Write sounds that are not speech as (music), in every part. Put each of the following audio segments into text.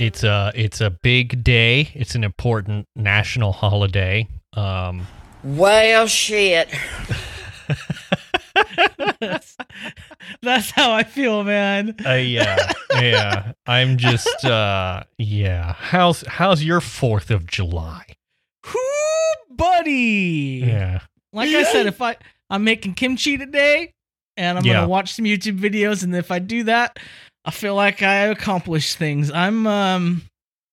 it's a it's a big day. It's an important national holiday. Um, Well, shit. that's, (laughs) that's how I feel, man. uh, yeah, yeah. I'm just uh, yeah. How's how's your Fourth of July? Whoo, buddy. Yeah, Like I said, if I I'm making kimchi today, and I'm Yeah. gonna watch some YouTube videos, and if I do that, I feel like I accomplished things. I'm um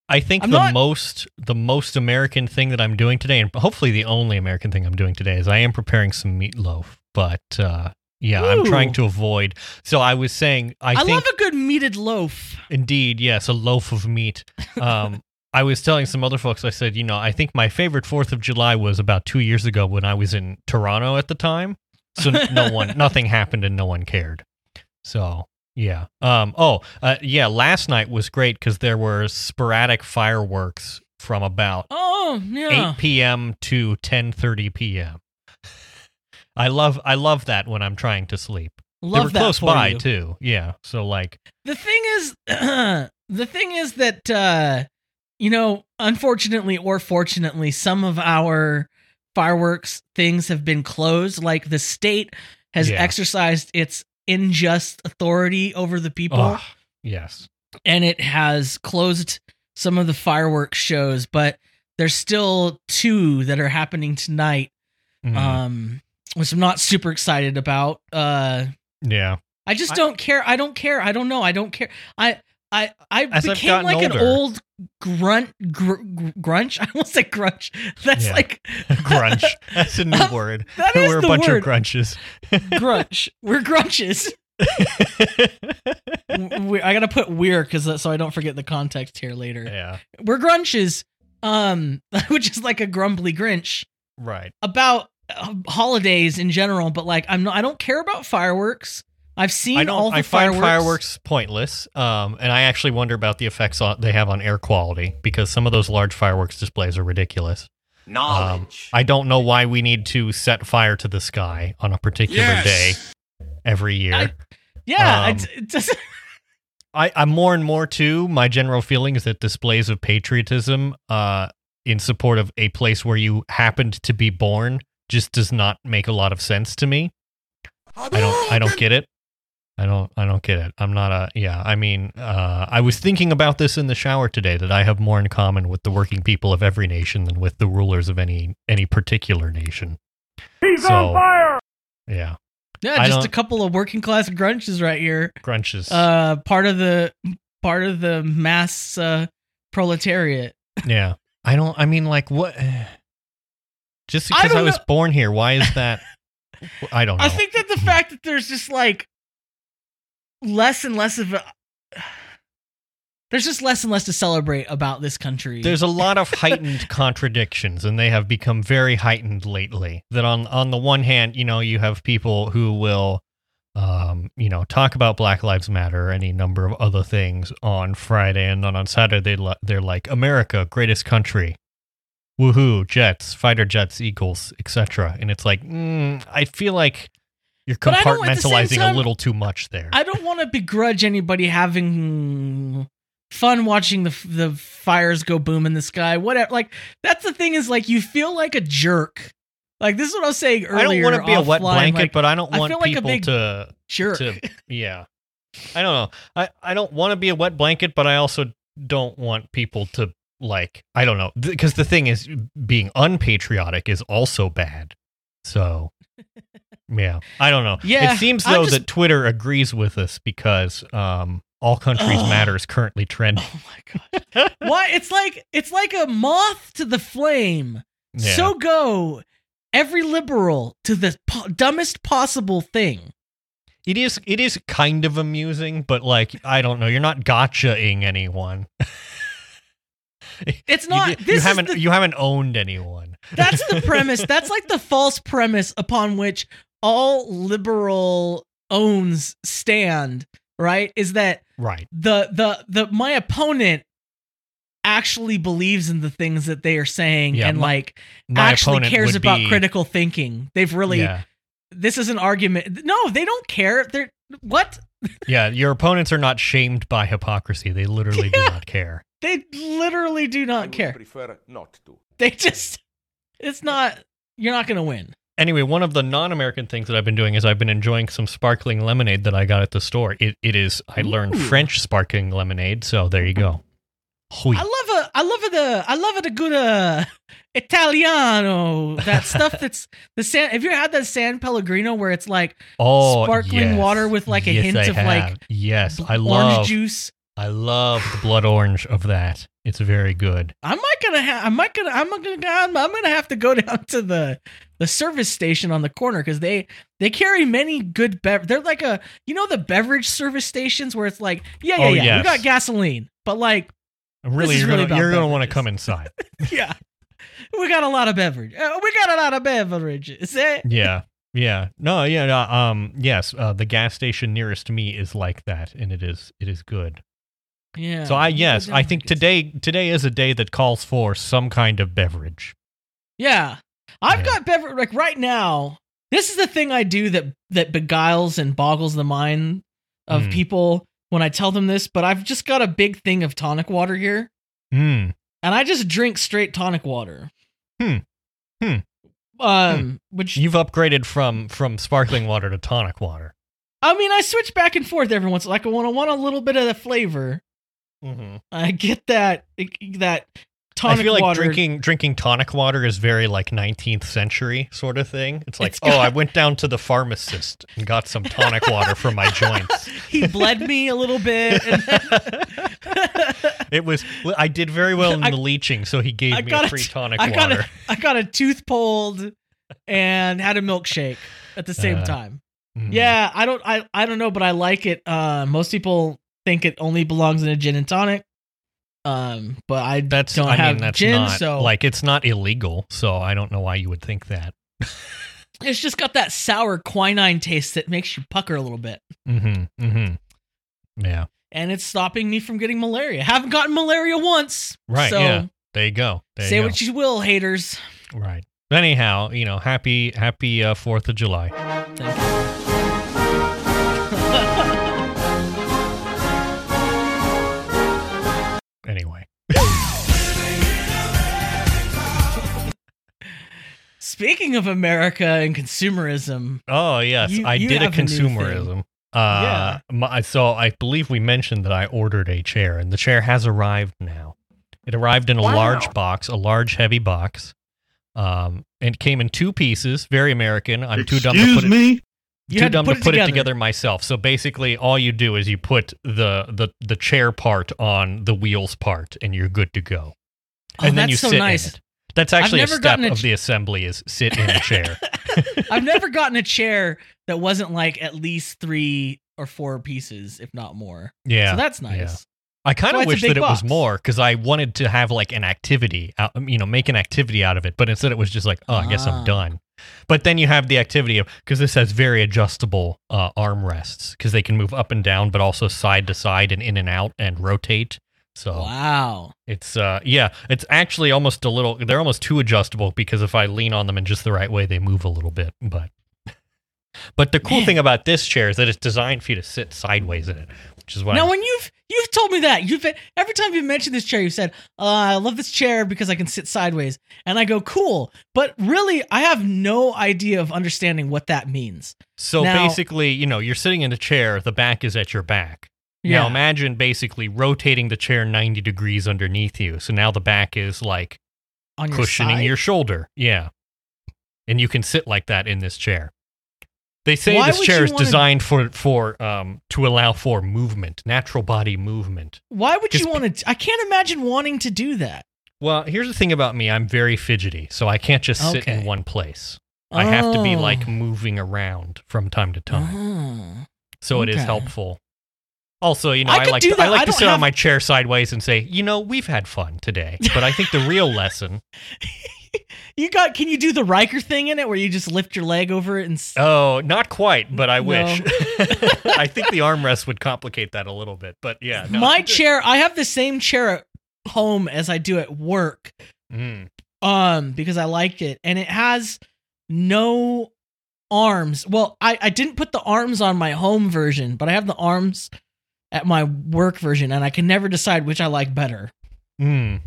I think I'm the not- most the most American thing that I'm doing today, and hopefully the only American thing I'm doing today, is I am preparing some meatloaf. But uh, yeah, I'm trying to avoid. So I was saying, I, I, think love a good meated loaf. Indeed, yes, a loaf of meat. (laughs) Um, I was telling some other folks, I said, you know, I think my favorite Fourth of July was about two years ago when I was in Toronto at the time. So no one, (laughs) nothing happened, and no one cared. So yeah. Um. Oh, uh, yeah. Last night was great because there were sporadic fireworks from about Oh yeah. 8 p.m. to 10:30 p.m. I love I love that when I'm trying to sleep. Love they were that close by you. too. Yeah. So like The thing is, (clears throat) the thing is that uh, you know, unfortunately or fortunately, some of our fireworks things have been closed. Like the state has Yeah. exercised its unjust authority over the people, ugh, yes. and it has closed some of the fireworks shows. But there's still two that are happening tonight, Mhm. um, which I'm not super excited about. Uh, yeah. I just don't care. I don't care. I don't know. I don't care. I I I As became gotten like an old grunt gr- gr- grunch. (laughs) I won't say grunch. That's Yeah. like (laughs) Grunch. That's a new Um, (laughs) word. that is We're a the bunch word. of grunches. grunch. We're grunches. we, I gotta put we're because so I don't forget the context here later. yeah. We're grunches, um, which is like a grumbly Grinch Right. about uh, holidays in general. But like I'm not. I don't care about fireworks. I've seen I don't. all the I find fireworks. fireworks pointless. Um, and I actually wonder about the effects on, they have on air quality because some of those large fireworks displays are ridiculous. Knowledge. I don't know why we need to set fire to the sky on a particular Yes. day every year. I- Yeah, Um, it doesn't. (laughs) I, I'm more and more too. My general feeling is that displays of patriotism, uh, in support of a place where you happened to be born, just does not make a lot of sense to me. I don't. I don't get it. I don't. I don't get it. I'm not a. Yeah. I mean, uh, I was thinking about this in the shower today. That I have more in common with the working people of every nation than with the rulers of any any particular nation. He's on fire. Yeah. Yeah, I just a couple of working class grunches right here. Grunches. Uh, part of the part of the mass uh, proletariat. Yeah. I don't I mean like what (sighs) just because I, don't was know- born here, why is that (laughs) I don't know. I think that the fact that there's just like less and less of a there's just less and less to celebrate about this country. there's a lot of (laughs) heightened contradictions and they have become very heightened lately. That on on the one hand, you know, you have people who will um, you know, talk about Black Lives Matter or any number of other things on Friday and then on Saturday they li- they're like America, greatest country. Woohoo, jets, fighter jets, eagles, etc. And it's like, mm, I feel like you're But I don't- at the same compartmentalizing time, a little too much there. I don't want to begrudge anybody having fun watching the the fires go boom in the sky. Whatever. Like that's the thing is like you feel like a jerk. Like this is what I was saying earlier. I don't want to be a wet blanket, like, but I don't I want feel like a people big to jerk. to (laughs) yeah. I don't know. I I don't want to be a wet blanket, but I also don't want people to like I don't know because the thing is being unpatriotic is also bad. So (laughs) yeah, I don't know. Yeah, it seems though just- that Twitter agrees with us because um all countries Ugh. matter is currently trending. Oh my god. (laughs) Why? It's like it's like a moth to the flame. Yeah. So go every liberal to the po- dumbest possible thing. It is it is kind of amusing, but like I don't know, you're not gotchaing anyone. It's not. this you, haven't the- you haven't owned anyone. That's the (laughs) premise. That's like the false premise upon which all liberal owns stand. Right? Is that right. the the the my opponent actually believes in the things that they are saying Yeah, and my- like My actually cares about be- critical thinking. They've really Yeah. this is an argument. No, they don't care. They're what? (laughs) Yeah, your opponents are not shamed by hypocrisy. They literally do not care. They literally do not care. prefer not to. They just it's not you're not gonna win. Anyway, one of the non-American things that I've been doing is I've been enjoying some sparkling lemonade that I got at the store. It, it is I learned Ooh. French sparkling lemonade, so there you go. Hui. I love a I love it the I love it a good uh Italiano. That (laughs) stuff that's the San have you ever had that San Pellegrino where it's like oh, sparkling yes. water with, like, a Yes, hint I of, like, have. yes, I love orange juice? I love the blood orange of that. It's very good. I might gonna ha- I might gonna I'm gonna I'm, I'm gonna have to go (laughs) down to the the service station on the corner because they they carry many good bev. They're like a you know the beverage service stations where it's like yeah yeah Oh, yeah yes. we got gasoline but like Really, you're really gonna you're gonna want to come inside. (laughs) yeah we got a lot of beverage uh, we got a lot of beverages eh? yeah, yeah. No, yeah. No, um, yes. Uh, the gas station nearest to me is like that, and it is it is good. Yeah So I yes, I think today today is a day that calls for some kind of beverage. yeah I've Yeah. got beverage like right now this is the thing I do that that beguiles and boggles the mind of Mm. people when I tell them this but I've just got a big thing of tonic water here Hmm. and I just drink straight tonic water. Hmm. Hmm. Um, which You've upgraded from from sparkling water to tonic water. I mean, I switch back and forth every once. Like, I want to want a little bit of the flavor. Mm-hmm. I get that that tonic I feel like water. drinking drinking tonic water is very like 19th century sort of thing. It's like, It's oh, got- I went down to the pharmacist and got some tonic water for my joints. (laughs) he bled me a little bit. (laughs) It was I did very well in I- the leaching, so he gave I me got a free t- tonic I got water. a I got a tooth pulled and had a milkshake at the same Uh, time. Mhm. Yeah, I don't I I don't know, but I like it. Uh, most people think it only belongs in a gin and tonic. Um, but I That's don't I have mean that's gin, not so like it's not illegal, so I don't know why you would think that. it's just got that sour quinine taste that makes you pucker a little bit. Mm-hmm. Mm-hmm. Yeah. and it's stopping me from getting malaria. Haven't gotten malaria once. Right, So yeah. There you go. There say you go. what you will, haters. Right. Anyhow, you know, happy happy uh, 4th of July. Speaking of America and consumerism, Oh yes, You- I you did a have a new thing. consumerism. Uh, my, so I believe we mentioned that I ordered a chair, and the chair has arrived now. It arrived in a Wow. large box, a large heavy box. Um, and it came in two pieces. Very American. I'm too dumb to Excuse put it. me. You too had to dumb put to it put it together. together myself. So basically, all you do is you put the the the chair part on the wheels part, and you're good to go. Oh, and then you so sit nice. in it. That's actually a step a of ch- the assembly is sit in a chair. (laughs) I've never gotten a chair that wasn't like at least three or four pieces, if not more. yeah. so that's nice. I kind of wish that it was more because I wanted to have like an activity, out, you know, make an activity out of it. But instead, it was just like, oh, I guess Ah. I'm done. But then you have the activity of because this has very adjustable uh, armrests because they can move up and down, but also side to side and in and out and rotate. So Wow. it's uh yeah, it's actually almost a little. They're almost too adjustable because if I lean on them in just the right way, they move a little bit. But but the cool Man. thing about this chair is that it's designed for you to sit sideways in it, which is what Now, I'm when you've you've told me that you've every time you've mentioned this chair, you said, uh, "I love this chair because I can sit sideways," and I go, "Cool," but really, I have no idea of understanding what that means. So Now- basically, you know, you're sitting in a chair, the back is at your back. Yeah. Now imagine basically rotating the chair 90 degrees underneath you. So now the back is like your cushioning side? your shoulder. Yeah. And you can sit like that in this chair. They say Why this chair is wanna- designed for for um to allow for movement, natural body movement. Why would you want to? I can't imagine wanting to do that. Well, here's the thing about me, I'm very fidgety, so I can't just sit in one place. I have to be Oh. like moving around from time to time. Oh. so it is Okay. helpful. Also, you know, I I, like to. I like I to sit have- on my chair sideways and say, you know, we've had fun today. But I think the real (laughs) lesson. You got? Can you do the Riker thing in it, where you just lift your leg over it and? Oh, not quite, but I No. wish. (laughs) I think the armrest would complicate that a little bit, but yeah. no. My chair. I have the same chair at home as I do at work. Mm. um because I like it and it has no arms. Well, I I didn't put the arms on my home version, but I have the arms at my work version and I can never decide which I like better. Mm.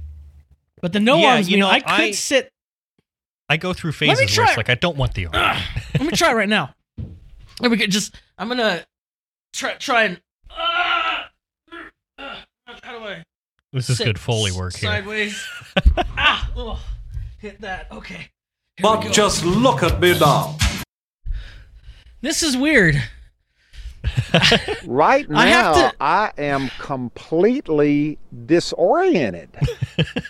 But the no Yeah, arms, you you know, I could I- sit. I go through me phases where try- it's like I don't want the arm. Ugh. Let me try right now. There we go. Just I'm gonna try try and. Uh, uh, how do I? This is sit good foley work here. Sideways. (laughs) ah, ugh, hit that. Okay. Here But just look at me now. this is weird. Right I have now, to- I am completely disoriented.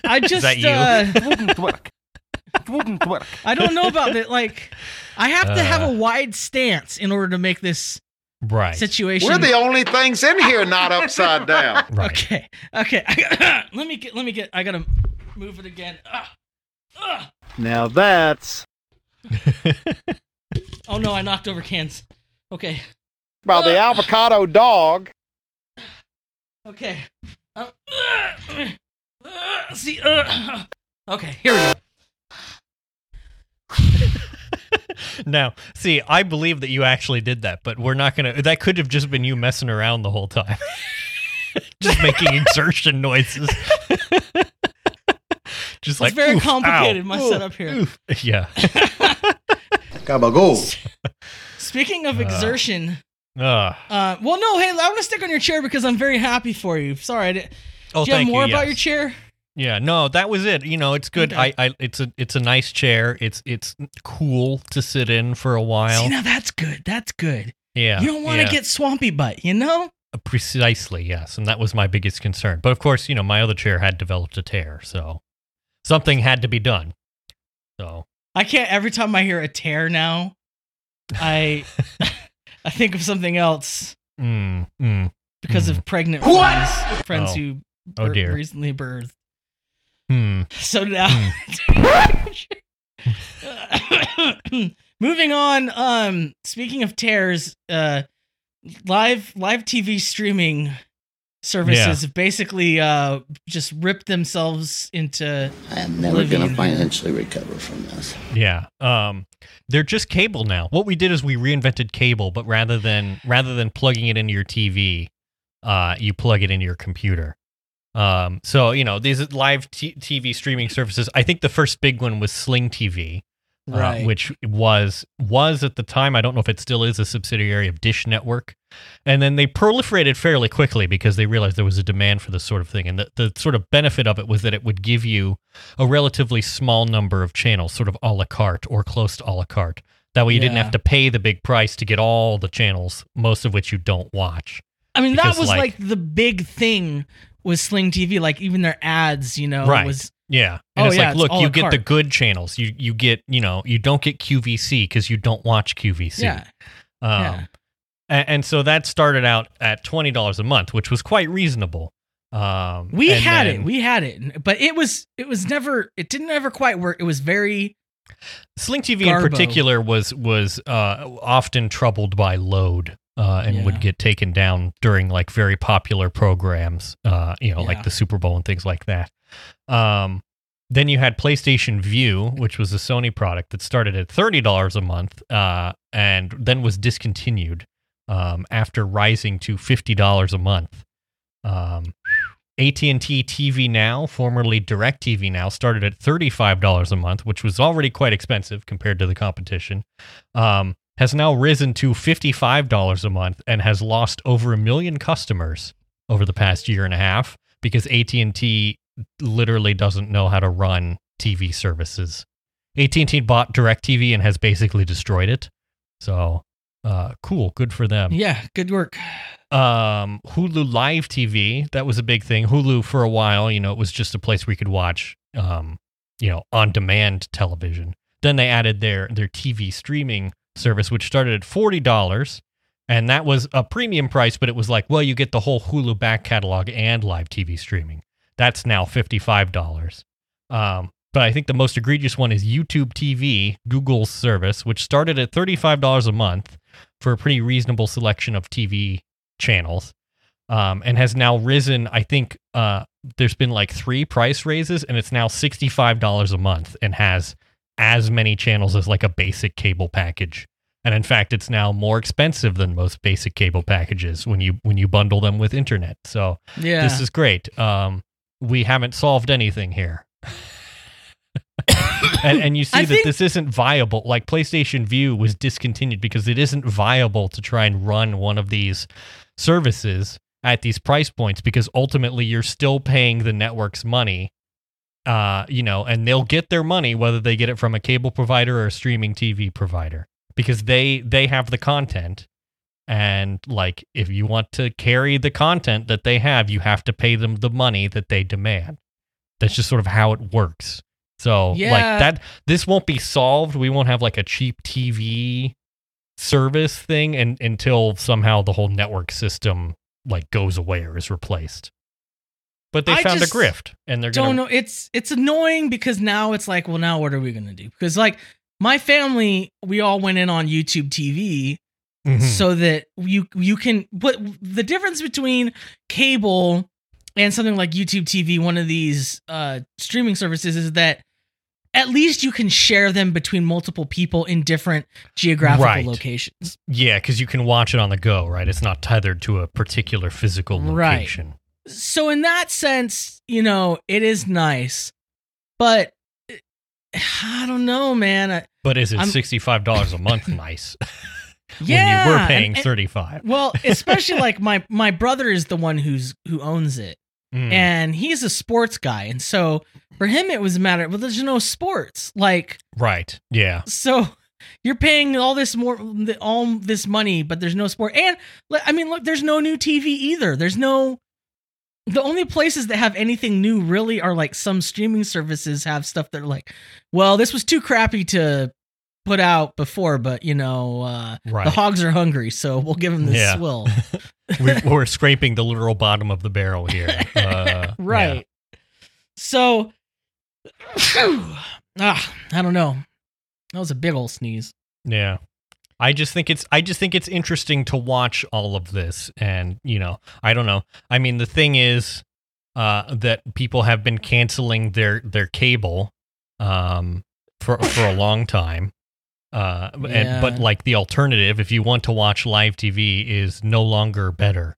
I just that you? uh wouldn't work. It wouldn't work. I don't know about that. Like, I have to have Uh. a wide stance in order to make this Right. situation. We're the only things in here not upside down. (laughs) right. Okay. Okay. (clears throat) Let me get. Let me get. I gotta move it again. Ah. Ah. Now that's Oh no! I knocked over cans. Okay. By the avocado dog. Okay. Um, uh, uh, see. Uh, okay. Here we go. (laughs) now, see, I believe that you actually did that, but we're not gonna. That could have just been you messing around the whole time, (laughs) just making exertion noises. (laughs) just like it's very "Oof, complicated. ow, My ooh, setup here. oof." Yeah. Speaking of Uh. exertion, Ugh. uh, well, no, hey, I want to stick on your chair because I'm very happy for you. Sorry, I didn't. oh, Do you have more you. about yes. your chair? Yeah, no, that was it. You know, it's good. Okay. I, I, it's a, it's a nice chair. It's, it's cool to sit in for a while. See, now that's good. That's good. yeah, you don't want to yeah. get swampy butt, you know? precisely yes, and that was my biggest concern. But of course, you know, my other chair had developed a tear, so something had to be done. So I can't. Every time I hear a tear now, I (laughs) I think of something else mm, mm, because Hmm. of pregnant friends, friends Oh. who Oh, bir- dear. recently birthed. hmm. So now, (laughs) moving on. Um, speaking of tears, uh, live live TV streaming services have basically uh just ripped themselves into I am never going to financially recover from this. Yeah. Um they're just cable now. What we did is we reinvented cable, but rather than rather than plugging it into your TV, uh you plug it into your computer. Um so, you know, these live t- TV streaming services, I think the first big one was Sling TV. Uh, Right. which was was at the time I don't know if it still is a subsidiary of Dish Network, and then they proliferated fairly quickly because they realized there was a demand for this sort of thing, and the the sort of benefit of it was that it would give you a relatively small number of channels, sort of a la carte or close to a la carte. That way, you didn't have to pay the big price to get all the channels, most of which you don't watch. I mean, that was like- like, the big thing with Sling TV. Like even their ads, you know, Right. was Yeah. And Oh, it's yeah, like, it's look, you get the good channels. You you get, you know, you don't get QVC because you don't watch QVC. yeah, Um, yeah. And, and so that started out at twenty dollars a month, which was quite reasonable. Um, We had then it. We had it, but it was it was never. It didn't ever quite work. It was very Sling TV Garbo. in particular was was uh, often troubled by load uh, and Yeah. would get taken down during like very popular programs, uh, you know, Yeah. like the Super Bowl and things like that. Um, then you had PlayStation Vue, which was a Sony product that started at thirty dollars a month, uh, and then was discontinued um, after rising to fifty dollars a month. Um, AT&T TV Now, formerly DirecTV Now, started at $35 a month, which was already quite expensive compared to the competition. Um, has now risen to $55 a month and has lost over a million customers over the past year and a half because AT&T literally doesn't know how to run TV services. AT&T bought DirecTV and has basically destroyed it. So, uh, cool, good for them yeah. Good work. um Hulu Live TV. That was a big thing. Hulu for a while, you know, it was just a place where you could watch um, you know, on demand television. Then they added their their TV streaming service which started at $40 and that was a premium price, but it was like, well, you get the whole Hulu back catalog and live TV streaming. That's now $55. Um but I think the most egregious one is YouTube TV, Google's service, which started at $35 a month for a pretty reasonable selection of TV channels um, and has now risen. I think uh, there's been like three price raises, and it's now $65 a month and has as many channels as like a basic cable package. And in fact, it's now more expensive than most basic cable packages when you when you bundle them with internet. So Yeah. this is great. Um, we haven't solved anything here. (coughs) and, and you see I that think- this isn't viable. Like PlayStation Vue was discontinued because it isn't viable to try and run one of these services at these price points because ultimately you're still paying the network's money. Uh, you know, and they'll get their money whether they get it from a cable provider or a streaming TV provider because they they have the content. And like if you want to carry the content that they have you have to pay them the money that they demand. That's just sort of how it works. So like that this won't be solved. We won't have like a cheap tv service thing and until somehow the whole network system like goes away or is replaced but they I found a grift and they're don't gonna know. It's it's annoying because now it's like, well, now what are we gonna do? Because like my family, we all went in on YouTube TV Mhm. so that you you can. But the difference between cable and something like YouTube TV, one of these uh, streaming services, is that at least you can share them between multiple people in different geographical Right. locations. yeah because you can watch it on the go right it's not tethered to a particular physical Right. So in that sense, you know, it is nice, but eh, I don't know, man. I- But is it sixty-five dollars a month? nice. Yeah, (laughs) when you were paying and- thirty-five. Well, (laughs) especially like my my brother is the one who's who owns it, Mm. and he's a sports guy, and so for him it was a matter. Well, there's no sports, like right. Yeah. so. You're paying all this more, all this money, but there's no sport. And I mean, look, there's no new TV either. There's no. The only places that have anything new really are like some streaming services have stuff that are like, well, this was too crappy to put out before, but you know, uh, Right. the hogs are hungry, so we'll give them this Yeah. swill. (laughs) we, we're scraping the literal bottom of the barrel here. (laughs) Uh, right. So, ah, I don't know. That was a big old sneeze. Yeah. I just think it's I just think it's interesting to watch all of this and you know I don't know I mean the thing is uh, that people have been canceling their their cable um, for for a long time uh, Yeah. and but like the alternative if you want to watch live TV is no longer better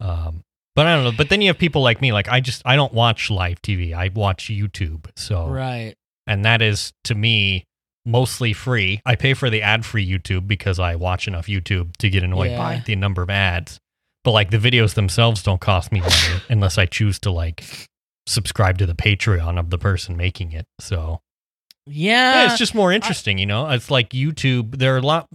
um, but I don't know but then you have people like me like I just I don't watch live TV I watch YouTube so Right. and that is to me mostly free. I pay for the ad-free YouTube because I watch enough YouTube to get annoyed Yeah. by the number of ads. But like the videos themselves don't cost me money (laughs) unless I choose to like subscribe to the Patreon of the person making it. So Yeah. yeah, it's just more interesting, you know. It's like YouTube. There are a lot,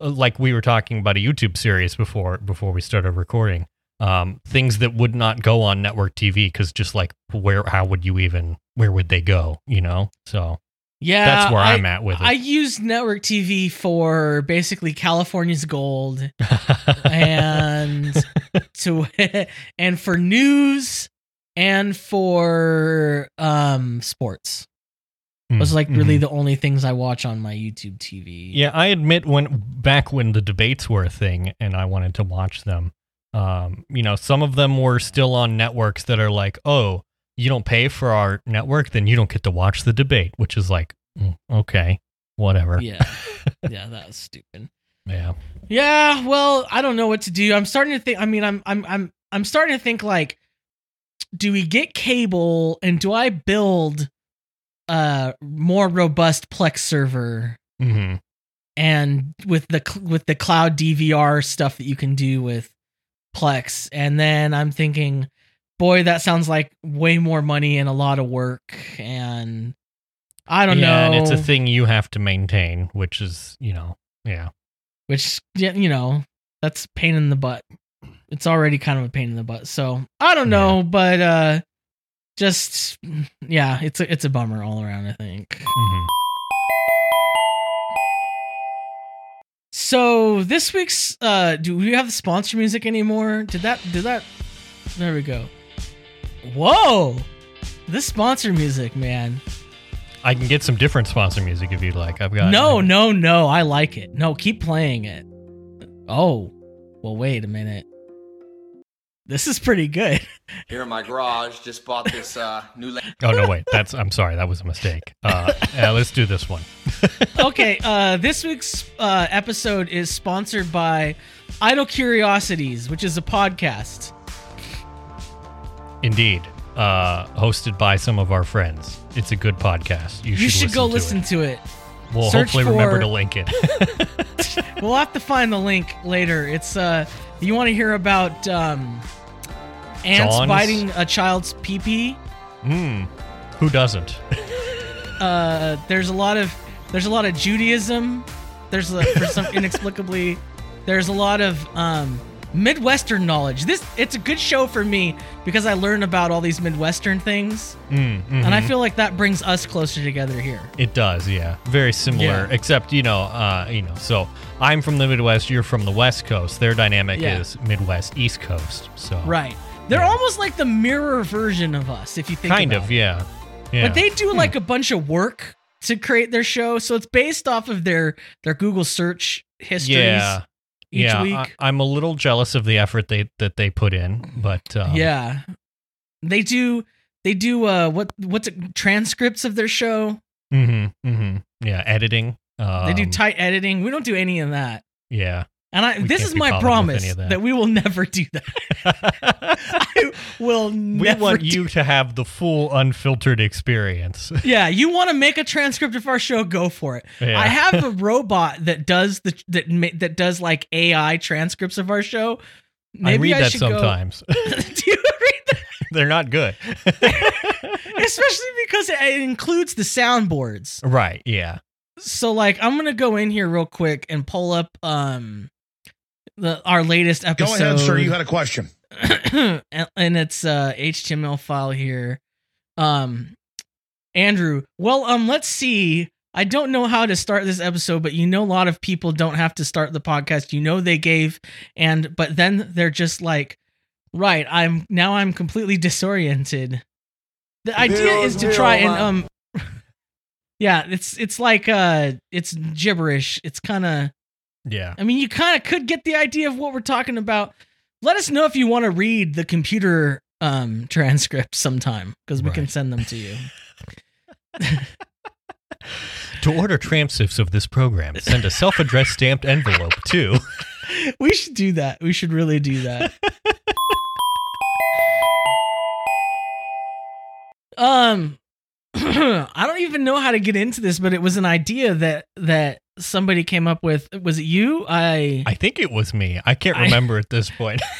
uh, like we were talking about a YouTube series before before we started recording. Um, things that would not go on network TV because just like where, how would you even, where would they go? You know. So yeah. that's where I, I'm at with it. I use network TV for basically California's Gold (laughs) and to (laughs) and for news and for um sports. Those are like really Mhm. the only things I watch on my YouTube TV. Yeah, I admit when back when the debates were a thing and I wanted to watch them, um, you know, some of them were still on networks that are like, oh, you don't pay for our network, then you don't get to watch the debate, which is like, mm, okay, whatever. Yeah. (laughs) Yeah, that was stupid. Yeah. Yeah, well, I don't know what to do. I'm starting to think I mean I'm I'm I'm I'm starting to think like do we get cable and do I build a more robust Plex server hmm and with the with the cloud DVR stuff that you can do with Plex and then I'm thinking boy that sounds like way more money and a lot of work. And I don't yeah, know and it's a thing you have to maintain, which is, you know, yeah. which yeah, you know that's pain in the butt. It's already kind of a pain in the butt. So i don't know but uh just yeah it's a it's a bummer all around i think. Mm-hmm. so this week's uh do we have the sponsor music anymore? Did that did that there we go whoa this sponsor music man I can get some different sponsor music if you'd like. I've got no no no i like it no keep playing it oh well wait a minute this is pretty good (laughs) Here in my garage, just bought this uh, new. La- Oh no, wait. That's I'm sorry. That was a mistake. Uh, yeah, let's do this one. (laughs) okay, uh, this week's uh, episode is sponsored by Idle Curiosities, which is a podcast. Indeed. uh, hosted by some of our friends. It's a good podcast. You should, You should go to listen it. to it. We'll search hopefully remember to link it. (laughs) We'll have to find the link later. It's uh, you want to hear about um, ants John's- biting a child's pee pee. Hmm. Who doesn't? (laughs) Uh, there's a lot of there's a lot of Judaism. There's a, for some (laughs) inexplicably there's a lot of um, Midwestern knowledge. This it's a good show for me because I learn about all these Midwestern things, Mm, and I mhm. feel like that brings us closer together here. It does, yeah. Very similar, Yeah. except you know, uh, you know. So I'm from the Midwest. You're from the West Coast. Their dynamic Yeah. is Midwest, East Coast. So Right. They're Yeah. almost like the mirror version of us, if you think kind of, it. yeah, yeah. But they do like a bunch of work to create their show, so it's based off of their their Google search histories yeah, each yeah. week. I, am a little jealous of the effort they that they put in, but um, yeah. They do they do uh what what's it, transcripts of their show. Mm-hmm, mm-hmm. Yeah, editing. Um, they do tight editing. We don't do any of that. yeah. And I this is my promise that. that. we will (laughs) never do that. (laughs) I will we want do- you to have the full unfiltered experience. (laughs) Yeah, you want to make a transcript of our show? Go for it. Yeah. I have a (laughs) robot that does the that that does like AI transcripts of our show. I read that should go- (laughs) sometimes. do you read that? They're not good. Especially because it, it includes the soundboards. right? Yeah. So like, I'm gonna go in here real quick and pull up um the our latest episode. Go ahead, sir. You had a question. (coughs) and, and it's uh HTML file here. Um Andrew, well um let's see. I don't know how to start this episode, but you know a lot of people don't have to start the podcast. You know they gave and but then they're just like right, I'm now I'm completely disoriented. The idea is to try and um (laughs) Yeah, it's it's like uh it's gibberish. It's kind of Yeah. I mean, you kind of could get the idea of what we're talking about. Let us know if you want to read the computer um, transcripts sometime because we can send them to you. To order transcripts of this program, send a self-addressed stamped envelope to. (laughs) we should do that. We should really do that. um, (clears throat) I don't even know how to get into this, but it was an idea that that somebody came up with. Was it you? I. I think it was me. I can't I- remember at this point. (laughs)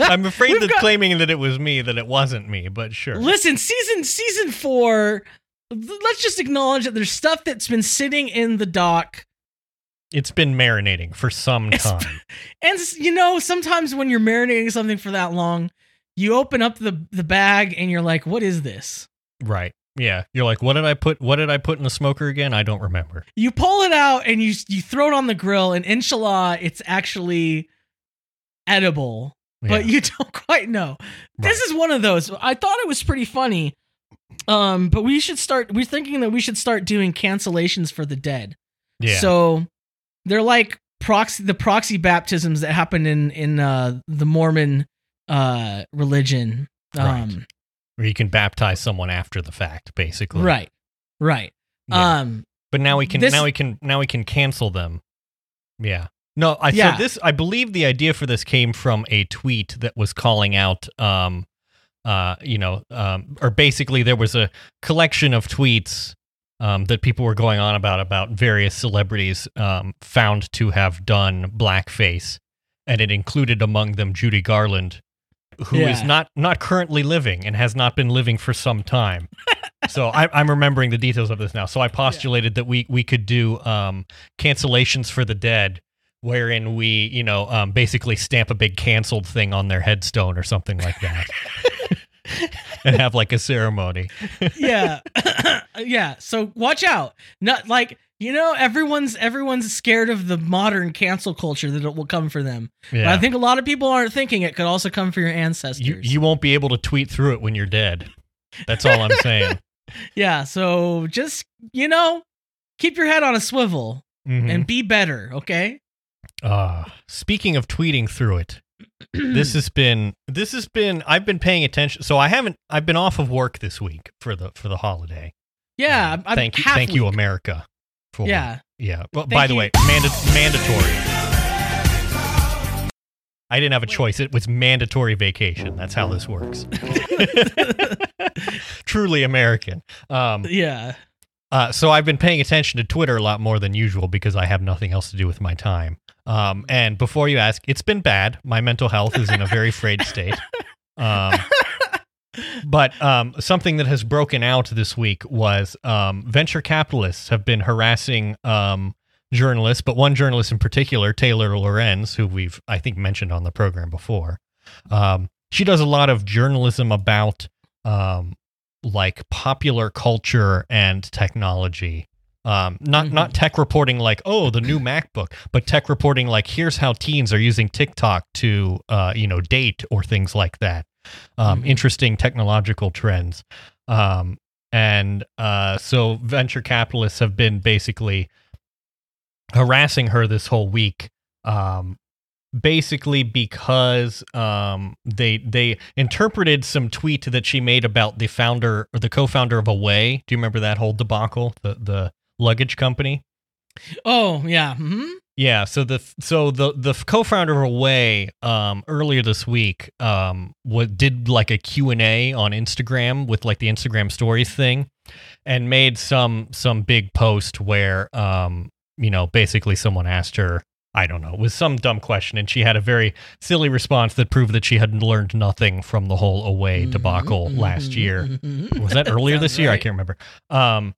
I'm afraid that got- claiming that it was me that it wasn't me, but sure. Listen, season season four. Let's just acknowledge that there's stuff that's been sitting in the dock, It's been marinating for some time. and you know sometimes when you're marinating something for that long, you open up the the bag and you're like, "What is this?" right. Yeah. You're like, what did I put what did I put in the smoker again? I don't remember. You pull it out and you you throw it on the grill, and inshallah, it's actually edible, but Yeah. you (laughs) don't quite know. This is one of those. I thought it was pretty funny. Um, but we should start. We're thinking that we should start doing cancellations for the dead. yeah. So they're like proxy the proxy baptisms that happen in in uh, the Mormon uh, religion. Right. Where you can baptize someone after the fact, basically. right, right. Yeah. Um, But now we can This- now we can now we can cancel them. Yeah. No, I Yeah. so this I believe the idea for this came from a tweet that was calling out um uh you know um or basically there was a collection of tweets um that people were going on about about various celebrities um found to have done blackface and it included among them Judy Garland who is Yeah. not not currently living and has not been living for some time. (laughs) so I, I'm remembering the details of this now. So I postulated that we we could do um, cancellations for the dead, wherein we you know um, basically stamp a big canceled thing on their headstone or something like that, (laughs) and have like a ceremony. yeah, (coughs) yeah. So watch out. Not like you know everyone's everyone's scared of the modern cancel culture that it will come for them. But I think a lot of people aren't thinking it could also come for your ancestors. you you won't be able to tweet through it when you're dead. That's all I'm saying. (laughs) (laughs) yeah. So just you know, keep your head on a swivel Mhm. and be better. Okay. Uh, speaking of tweeting through it, this has been this has been I've been paying attention. So I haven't I've been off of work this week for the for the holiday. Yeah. Um, I'm, thank you, thank you. America. Yeah. yeah. Well, Thank by the way, manda- mandatory. I didn't have a choice. It was mandatory vacation. That's how this works. (laughs) Truly American. Um, Yeah. uh, so I've been paying attention to Twitter a lot more than usual because I have nothing else to do with my time. Um, and before you ask, it's been bad. My mental health is in a very frayed state. Um, but um, something that has broken out this week was um, venture capitalists have been harassing um, journalists, but one journalist in particular, Taylor Lorenz, who we've I think mentioned on the program before. Um, she does a lot of journalism about um, like popular culture and technology. Um, not Mhm. not tech reporting like oh the new MacBook, but tech reporting like here's how teens are using TikTok to uh, you know date or things like that. Um, Mhm. Interesting technological trends. Um, and uh, so venture capitalists have been basically harassing her this whole week. Um, basically because um, they they interpreted some tweet that she made about the founder or the co-founder of Away. Do you remember that whole debacle? The the luggage company. Oh yeah. hmm Yeah, so the so the the co-founder of Away um earlier this week um what did like a Q&A on Instagram with like the Instagram stories thing and made some some big post where um you know basically someone asked her I don't know, it was some dumb question and she had a very silly response that proved that she had learned nothing from the whole Away debacle last year was that (laughs) earlier this Sounds year? I can't remember. Um,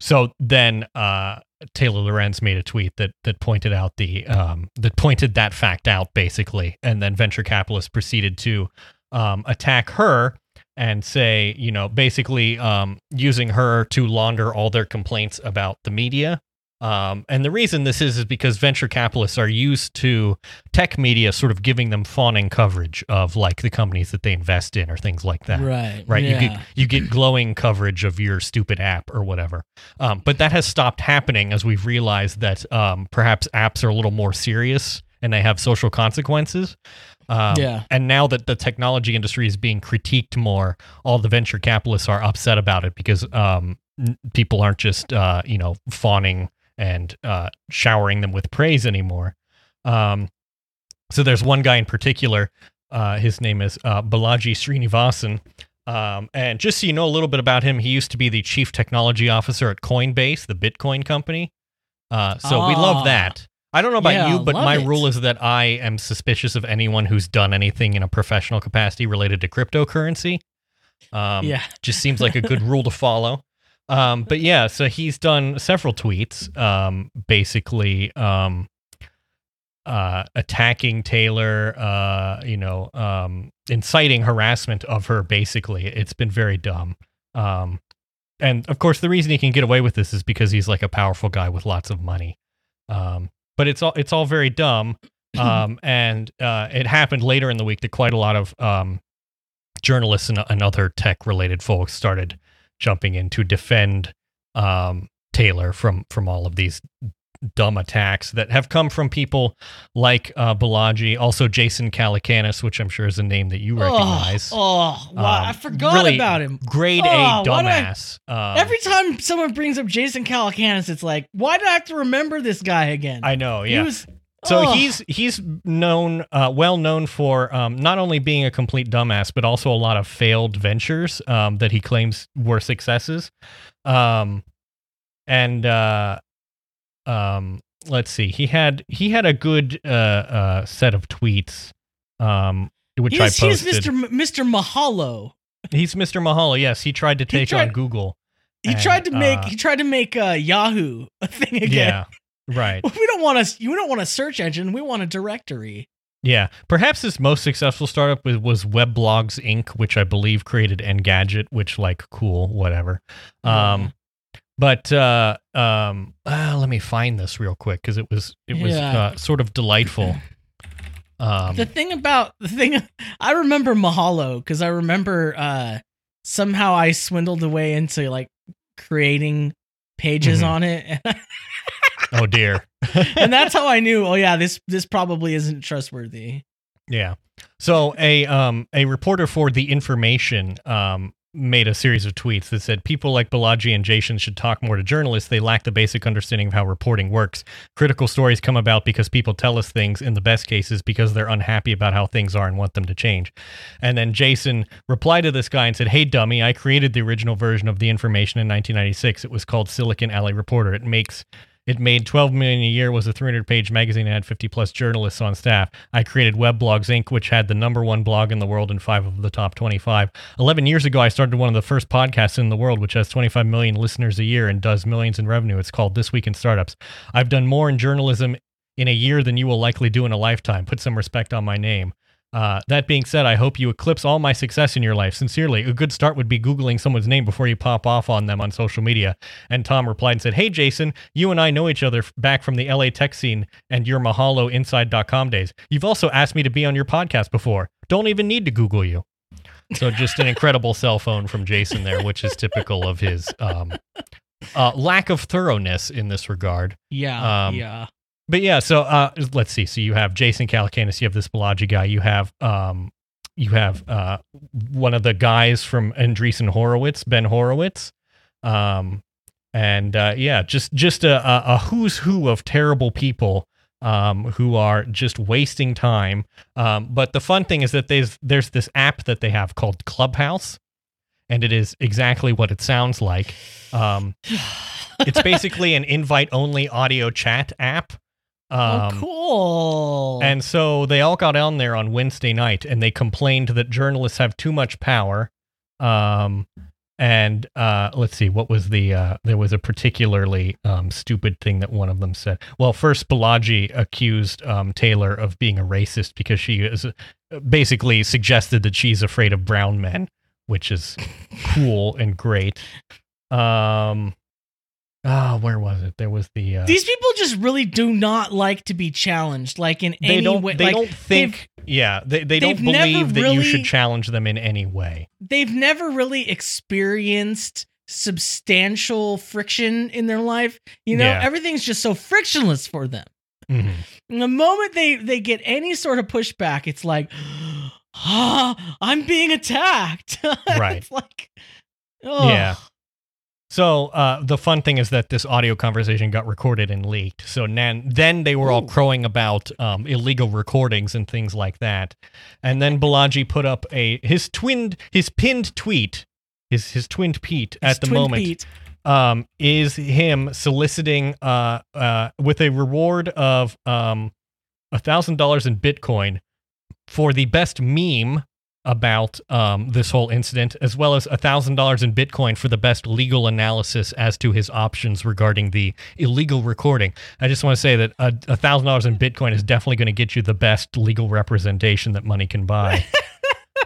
so then uh, Taylor Lorenz made a tweet that that pointed out the um, that pointed that fact out basically, and then venture capitalists proceeded to um, attack her and say, you know, basically um, using her to launder all their complaints about the media. Um, and the reason this is is because venture capitalists are used to tech media sort of giving them fawning coverage of like the companies that they invest in or things like that Right. right? You get you get glowing coverage of your stupid app or whatever. Um, but that has stopped happening as we've realized that um, perhaps apps are a little more serious and they have social consequences. Um, Yeah. And now that the technology industry is being critiqued more, all the venture capitalists are upset about it because um, n- people aren't just uh, you know fawning and uh, showering them with praise anymore. Um, so there's one guy in particular. Uh, his name is uh, Balaji Srinivasan. Um, and just so you know a little bit about him, he used to be the chief technology officer at Coinbase, the Bitcoin company. Uh, so we Ah. love that. I don't know about Yeah, you, but my it. rule is that I am suspicious of anyone who's done anything in a professional capacity related to cryptocurrency. Um, yeah. just seems like a good rule to follow. Um, but yeah, so he's done several tweets, um, basically um, uh, attacking Taylor, uh, you know, um, inciting harassment of her. Basically, it's been very dumb. Um, and of course, the reason he can get away with this is because he's like a powerful guy with lots of money. Um, but it's all it's all very dumb. (clears throat) Um, and uh, it happened later in the week that quite a lot of um, journalists and, and other tech related folks started jumping in to defend um, Taylor from from all of these dumb attacks that have come from people like uh, Balaji, also Jason Calacanis, which I'm sure is a name that you recognize. Oh, oh wow, I Um, forgot really about him. Grade Oh, A do I- dumbass. Um, Every time someone brings up Jason Calacanis, it's like, why do I have to remember this guy again? I know, He yeah. was- So oh. he's he's known, uh, well known for um, not only being a complete dumbass, but also a lot of failed ventures um, that he claims were successes. Um, and uh, um, let's see, he had he had a good uh, uh, set of tweets, um, which he's, I he's. Mr. M- Mr. Mahalo. He's Mr. Mahalo. Yes, he tried to take on Google. He And, tried to make uh, he tried to make uh, Yahoo a thing again. Yeah, right. (laughs) We don't want a we don't want a search engine. We want a directory. Yeah, perhaps his most successful startup was, was Weblogs Inc., which I believe created Engadget, which like cool, whatever. Um, but uh, um, uh, let me find this real quick because it was it was Yeah. uh, sort of delightful. (laughs) Um, the thing about the thing (laughs) I remember Mahalo because I remember uh somehow I swindled away into like creating pages Mhm. on it oh dear. (laughs) and that's how I knew oh yeah this this probably isn't trustworthy. Yeah. So a um a reporter for the Information um made a series of tweets that said people like Balaji and Jason should talk more to journalists. They lack the basic understanding of how reporting works. Critical stories come about because people tell us things, in the best cases, because they're unhappy about how things are and want them to change. And then Jason replied to this guy and said, Hey, dummy, I created the original version of the information in 1996. It was called Silicon Alley Reporter. It makes it made 12 million a year, was a 300 page magazine, and had 50 plus journalists on staff. I created Weblogs Inc., which had the number one blog in the world and five of the top 25. 11 years ago, I started one of the first podcasts in the world, which has 25 million listeners a year and does millions in revenue. It's called This Week in Startups. I've done more in journalism in a year than you will likely do in a lifetime. Put some respect on my name. Uh, that being said, I hope you eclipse all my success in your life. Sincerely, a good start would be Googling someone's name before you pop off on them on social media. And Tom replied and said, Hey, Jason, you and I know each other back from the LA tech scene and your Mahalo Inside.com days. You've also asked me to be on your podcast before. Don't even need to Google you. So just an incredible cell phone from Jason there, which is typical of his um, uh, lack of thoroughness in this regard. Yeah, Um, yeah. But yeah, so uh, let's see. So you have Jason Calacanis, you have this Balaji guy, you have um, you have uh, one of the guys from Andreessen Horowitz, Ben Horowitz, um, and uh, yeah, just just a, a, who's who of terrible people um, who are just wasting time. Um, but the fun thing is that there's there's this app that they have called Clubhouse, and it is exactly what it sounds like. Um, (sighs) it's basically an invite only audio chat app. Oh, Um, cool. and so they all got on there on Wednesday night and they complained that journalists have too much power. Um, and uh, let's see, what was the, uh, there was a particularly um, stupid thing that one of them said. Well, first, Balaji accused um, Taylor of being a racist because she is uh, basically suggested that she's afraid of brown men, which is cool and great. Um, oh, where was it? There was the. Uh, These people just really do not like to be challenged, like in they any don't way. they like, don't think yeah they, they don't believe that you should challenge them in any way they've never really experienced substantial friction in their life. You know, Yeah. everything's just so frictionless for them. Mhm. And the moment they they get any sort of pushback, it's like, (gasps) ah, I'm being attacked. (laughs) Right. it's like, oh, Yeah. So uh, the fun thing is that this audio conversation got recorded and leaked so nan- then they were all Ooh. crowing about um, illegal recordings and things like that and then Balaji put up a his twinned his pinned tweet his his twinned Pete It's at the moment Pete. um, is him soliciting uh, uh, with a reward of um, thousand dollars in Bitcoin for the best meme about um, this whole incident, as well as thousand dollars in Bitcoin for the best legal analysis as to his options regarding the illegal recording. I just want to say that a thousand dollars in Bitcoin is definitely going to get you the best legal representation that money can buy. (laughs)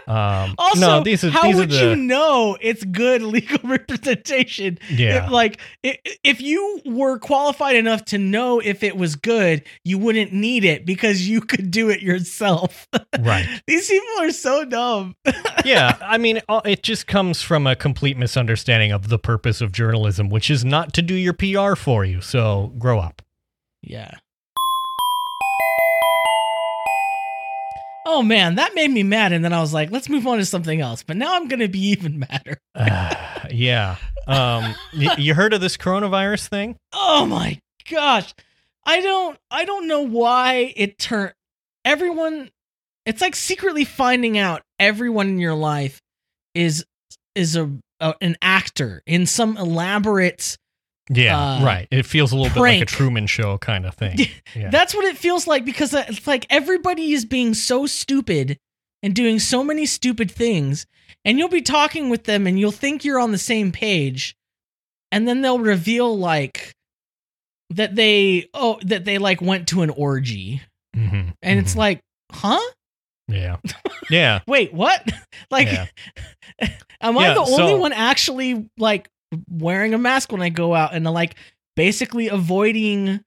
Um, Also, no, these are how these would are the, you know it's good (laughs) legal representation? Yeah. If, like, if you were qualified enough to know if it was good, you wouldn't need it because you (laughs) could do it yourself. (laughs) right. These people are so dumb. yeah, I mean, uh, it just comes from a complete misunderstanding of the purpose of journalism, which is not to do your PR for you. So grow up. Yeah. Oh man, that made me mad, and then I was like, "Let's move on to something else." But now I'm gonna be even (laughs) madder. Uh, yeah. Um, y- you heard of this coronavirus thing? Oh my gosh, I don't, I don't know why it turned everyone. It's like secretly finding out everyone in your life is is a, a an actor in some elaborate. Yeah, Uh, right. It feels a little bit like a. Truman Show kind of thing. (laughs) Yeah. That's what it feels like because uh, it's like everybody is being so stupid and doing so many stupid things, and you'll be talking with them and you'll think you're on the same page, and then they'll reveal like that they oh that they like went to an orgy, Mhm, and it's mhm. like, huh? yeah, (laughs) yeah. Wait, what? (laughs) like, Yeah. am I Yeah, the only so- one actually like wearing a mask when I go out and like basically avoiding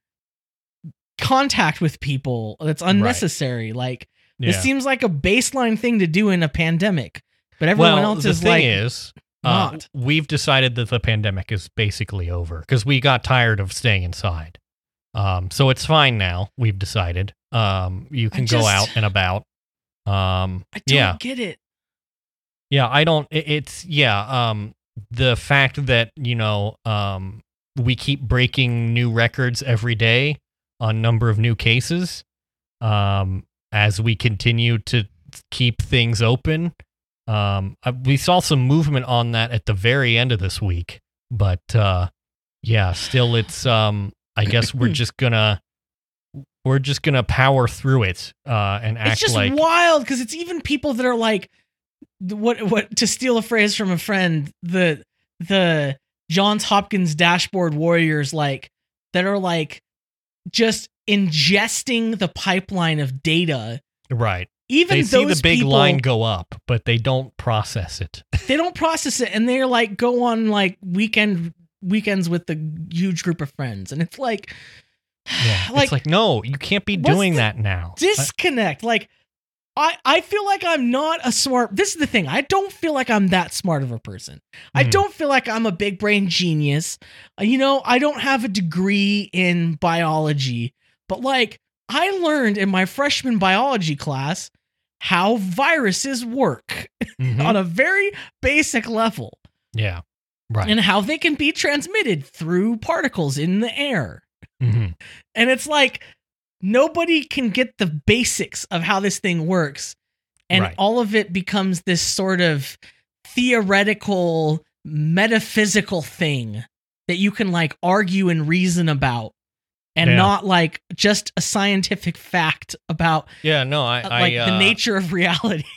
contact with people that's unnecessary? Like, yeah. this seems like a baseline thing to do in a pandemic, but everyone well, else is like, is, uh, we've decided that the pandemic is basically over because we got tired of staying inside. Um, so it's fine now. We've decided. Um, you can go out and about. Um, I don't yeah, get it. Yeah, I don't. it- It's yeah. Um, the fact that you know, um, we keep breaking new records every day on number of new cases, um, as we continue to keep things open. Um, we saw some movement on that at the very end of this week, but uh, yeah, still, it's um, I guess we're (clears throat) just gonna we're just gonna power through it uh, and act it's just like wild because it's even people that are like what what to steal a phrase from a friend the the Johns Hopkins dashboard warriors like that are like just ingesting the pipeline of data right. even they see the big people, line go up, but they don't process it. (laughs) they don't process it and they're like go on like weekend weekends with the huge group of friends and it's like (sighs) Yeah, like, it's like no, you can't be doing that now. disconnect like I, I feel like I'm not a smart. This is the thing. I don't feel like I'm that smart of a person. I Hmm. don't feel like I'm a big brain genius. Uh, You know, I don't have a degree in biology, but like I learned in my freshman biology class how viruses work (laughs) Mhm. on a very basic level yeah, right. and how they can be transmitted through particles in the air. Mhm. And it's like nobody can get the basics of how this thing works. And Right. all of it becomes this sort of theoretical, metaphysical thing that you can like argue and reason about. And Yeah. not like just a scientific fact about Yeah, no, I, uh, I, like uh, the nature of reality. (laughs)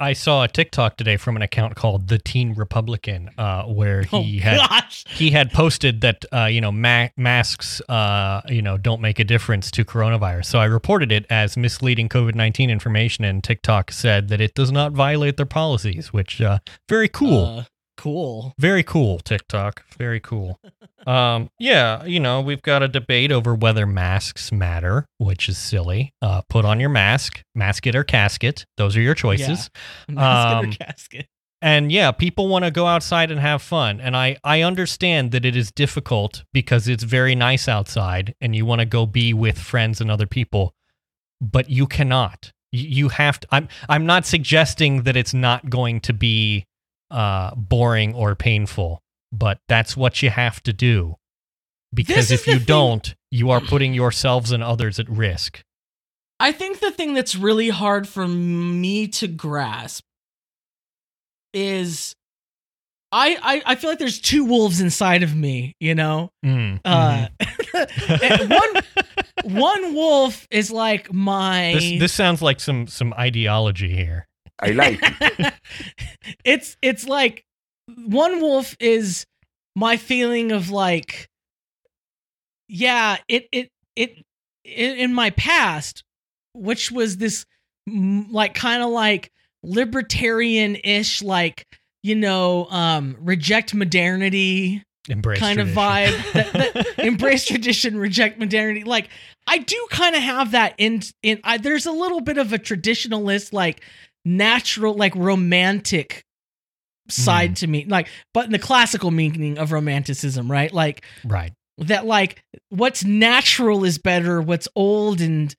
I saw a TikTok today from an account called the Teen Republican, uh, where he oh had gosh. he had posted that uh, you know ma- masks uh, you know don't make a difference to coronavirus. So I reported it as misleading COVID nineteen information, and TikTok said that it does not violate their policies, which uh, very cool. Cool. Very cool, TikTok. Very cool. (laughs) um, yeah, you know, we've got a debate over whether masks matter, which is silly. Uh, put on your mask, mask it or casket. Those are your choices. (laughs) Mask Um, or casket. And yeah, people want to go outside and have fun. And I, I understand that it is difficult because it's very nice outside and you want to go be with friends and other people, but you cannot. You, you have to. I'm, I'm not suggesting that it's not going to be uh, boring or painful, but that's what you have to do. Because if you thing- don't, you are putting yourselves and others at risk. I think the thing that's really hard for me to grasp is I I, I feel like there's two wolves inside of me, you know? Mm, Uh mhm. (laughs) and one (laughs) one wolf is like my this, this sounds like some some ideology here. I like. (laughs) It's it's like one wolf is my feeling of like yeah it it it, it in my past which was this like kind of like libertarian-ish like you know um reject modernity Embrace kind of vibe that, that (laughs) embrace tradition reject modernity like i do kind of have that in in I, there's a little bit of a traditionalist like natural like romantic side to me like but in the classical meaning of romanticism right like right. that like what's natural is better what's old and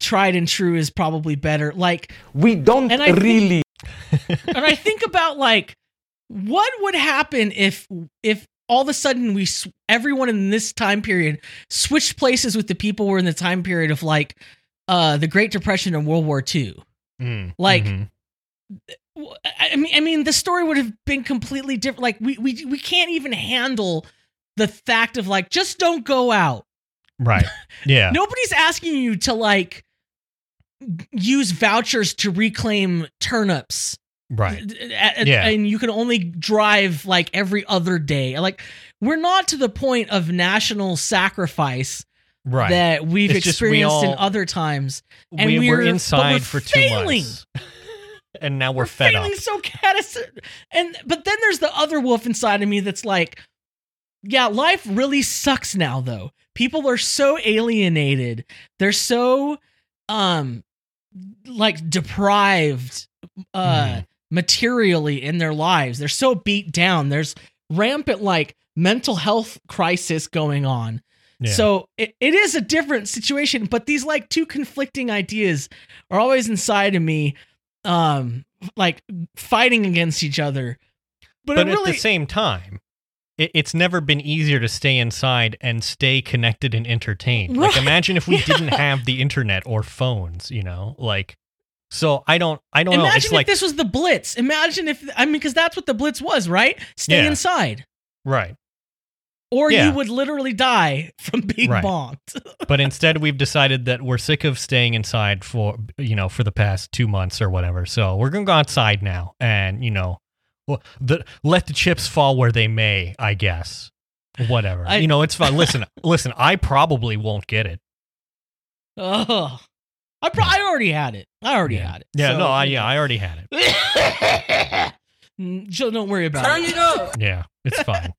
tried and true is probably better like We don't And I think- really (laughs) and I think about like what would happen if if all of a sudden we everyone in this time period switched places with the people who were in the time period of like uh the Great Depression and World War II. Mm, Like- mhm. W- I mean, I mean, the story would have been completely different. Like we we we can't even handle the fact of like just don't go out. right. (laughs) Yeah. Nobody's asking you to like use vouchers to reclaim turnips Right. D- a- Yeah. and you can only drive like every other day. Like we're not to the point of national sacrifice Right. that we've It's just we experienced in other times. and we were we're- inside we're for two failing. months. (laughs) and now we're, fed failing up. so catastrophic. And but then there's the other wolf inside of me that's like, yeah, life really sucks now though. People are so alienated. They're so um like deprived uh Mhm. materially in their lives. They're so beat down. There's rampant like mental health crisis going on. Yeah. So it, it is a different situation, but these like two conflicting ideas are always inside of me. Um like fighting against each other. But, But, at really the same time, it, it's never been easier to stay inside and stay connected and entertained. Like imagine if we (laughs) Yeah. didn't have the internet or phones, you know? Like so I don't I don't know. imagine It's if like this was the Blitz. Imagine if I mean because that's what the Blitz was, right? Stay Yeah. inside. right. Or Yeah. you would literally die from being Right. bombed. (laughs) But instead we've decided that we're sick of staying inside for you know, for the past 2 months or whatever. So we're going to go outside now and, you know, well, the, let the chips fall where they may, I guess. Whatever. I- you know, it's fine. Listen, (laughs) listen, I probably won't get it. Oh, I pro- I already had it. I already yeah. had it. Yeah, So, no, I yeah. I already had it. (laughs) So don't worry about Turn it. Turn it up. Yeah, it's fine.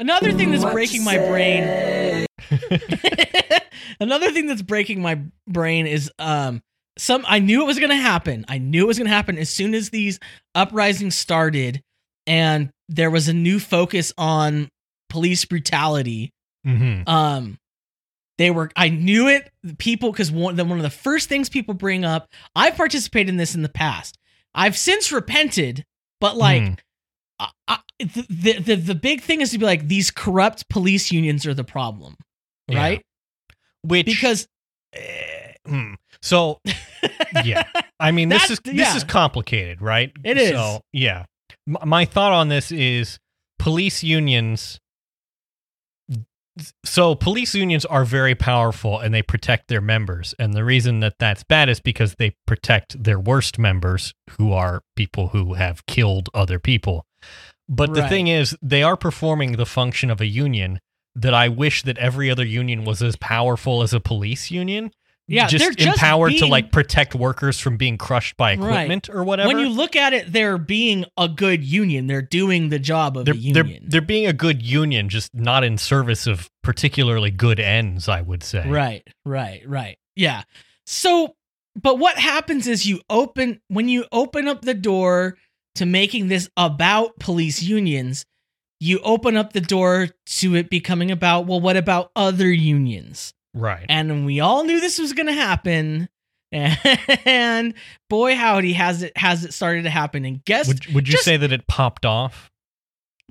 Another thing that's What breaking my brain. (laughs) Another thing that's breaking my brain is um some I knew it was going to happen. I knew it was going to happen as soon as these uprisings started and there was a new focus on police brutality. hmm Um they were I knew it people cuz one the, one of the first things people bring up, I've participated in this in the past. I've since repented, but like Mm. I, the, the the big thing is to be like these corrupt police unions are the problem, Yeah. right? Which Because hmm. so (laughs) yeah, I mean this is this yeah. is complicated, right? It is. So yeah, M- my thought on this is police unions. So police unions are very powerful and they protect their members, and the reason that that's bad is because they protect their worst members, who are people who have killed other people. But the thing is, they are performing the function of a union that I wish that every other union was as powerful as a police union. Yeah, just they're just empowered to like protect workers from being crushed by Right. equipment or whatever. when you look at it, they're being a good union. They're doing the job of they're, a they're union. they're being a good union, just not in service of particularly good ends. I would say. right, right, right. Yeah. So, but what happens is you open when you open up the door to making this about police unions, you open up the door to it becoming about well, what about other unions? Right. and we all knew this was going to happen (laughs) and boy howdy has it has it started to happen and guess Would would you just say that it popped off?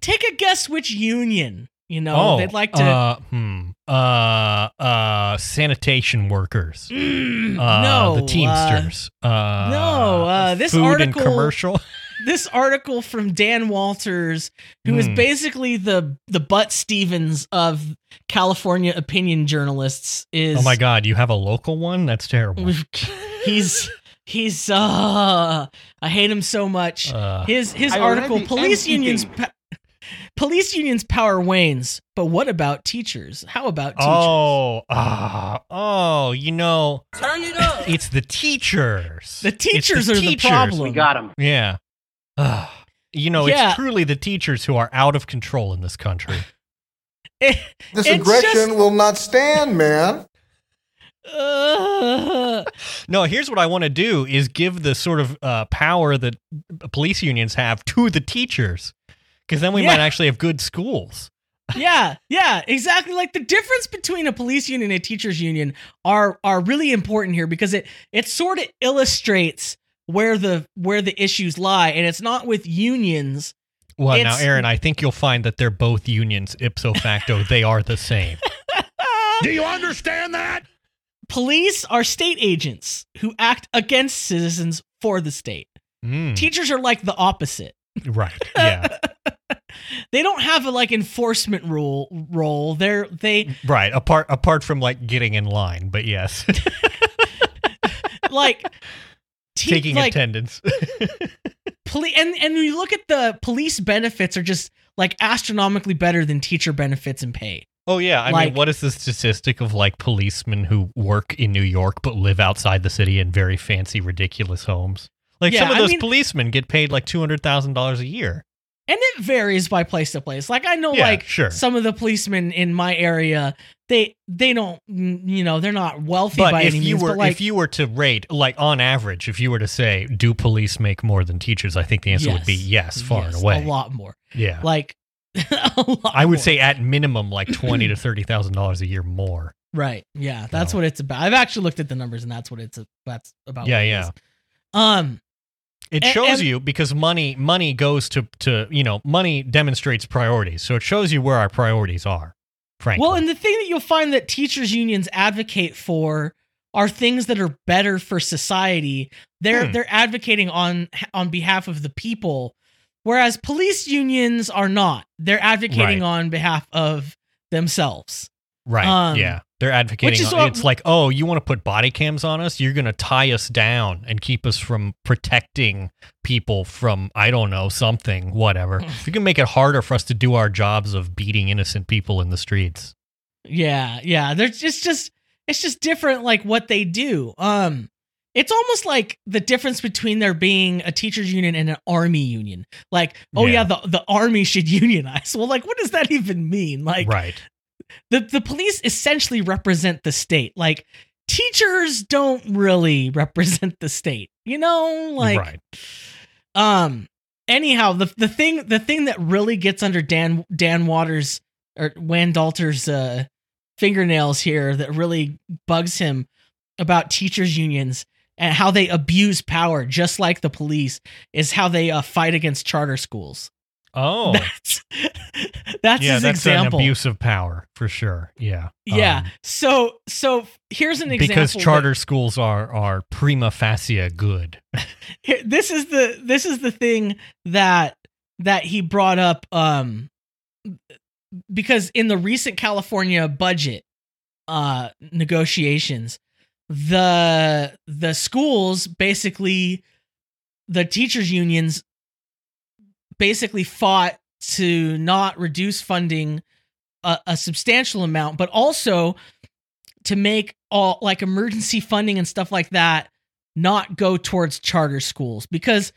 take a guess which union you know oh, they'd like to Uh, hmm. Uh. Uh. Sanitation workers. Mm, Uh, no the uh, Teamsters. Uh, no, uh, this food and article- commercial. (laughs) this article from Dan Walters who is Hmm. basically the the Butt Stephens of California opinion journalists is oh my God, you have a local one? That's terrible. He's he's uh I hate him so much. Uh, his his I article police am unions pa- police unions power wanes, but what about teachers? How about teachers? oh, ah, oh, you know, Turn it up. it's the teachers. The It's teachers are the teachers. problem. him. Yeah. (sighs) You know, Yeah. it's truly the teachers who are out of control in this country. Eh, (laughs) This aggression just- will not stand, man. uh, (laughs) No, here's what I want to do is give the sort of uh, power that police unions have to the teachers. Because then we Yeah. might actually have good schools. (laughs) yeah, yeah, exactly. Like the difference between a police union and a teachers union are are really important here because it it sort of illustrates where the where the issues lie, and it's not with unions. Well, now, Aaron, I think you'll find that they're both unions. Ipso facto, (laughs) they are the same. (laughs) Do you understand that? Police are state agents who act against citizens for the state. Mm, Teachers are like the opposite. right. (laughs) Yeah. They don't have a like enforcement rule role. They're they Right. Apart apart from like getting in line, but yes, like te- taking like, attendance. (laughs) poli- and and you look at the police benefits are just like astronomically better than teacher benefits and pay. oh yeah. I Like- mean, what is the statistic of like policemen who work in New York but live outside the city in very fancy, ridiculous homes? Like Yeah, some of I those mean- policemen get paid like two hundred thousand dollars a year. And it varies by place to place. Like I know Yeah, like sure. some of the policemen in my area, they they don't you know, they're not wealthy But by if any you means, were but like if you were to rate like on average, if you were to say, do police make more than teachers? I think the answer would be yes, far yes, and away. A lot more. Yeah. Like (laughs) a lot I would more. say at minimum like twenty to (clears throat) thirty thousand dollars a year more. Right. Yeah, that's So- what it's about. I've actually looked at the numbers and that's what it's that's about. Yeah, yeah. is. Um It And- shows and- you because money money goes to to you know money demonstrates priorities, so it shows you where our priorities are. Frankly, Well, and the thing that you'll find that teachers unions advocate for are things that are better for society. They're Hmm. they're advocating on on behalf of the people, whereas police unions are not. They're advocating Right. on behalf of themselves. right? um, yeah, they're advocating. on- it's like, oh, you want to put body cams on us? You're going to tie us down and keep us from protecting people from I don't know something, whatever. (laughs) you can make it harder for us to do our jobs of beating innocent people in the streets. Yeah, yeah. There's just just it's just different like what they do. Um it's almost like the difference between there being a teachers union and an army union. Like, oh yeah, Yeah. the the army should (laughs) unionize. Well, like what does that even mean? Like right? The the police essentially represent the state. Like teachers don't really (laughs) represent the state. You know, like right. um anyhow, the the thing the thing that really gets under Dan Dan Waters or Wan Dalter's uh fingernails here that really bugs him about teachers unions and how they abuse power just like the police is how they uh, fight against charter schools. Oh, That's (laughs) that's yeah, his that's example. an abuse of power for sure. Yeah, Yeah. Um, so so here's an example because that- charter schools are are prima facie good. (laughs) here- this is the this is the thing that that he brought up um because in the recent California budget uh negotiations the the schools basically the teachers unions basically fought to not reduce funding a, a substantial amount but also to make all like emergency (laughs) funding and stuff like that not go towards charter schools because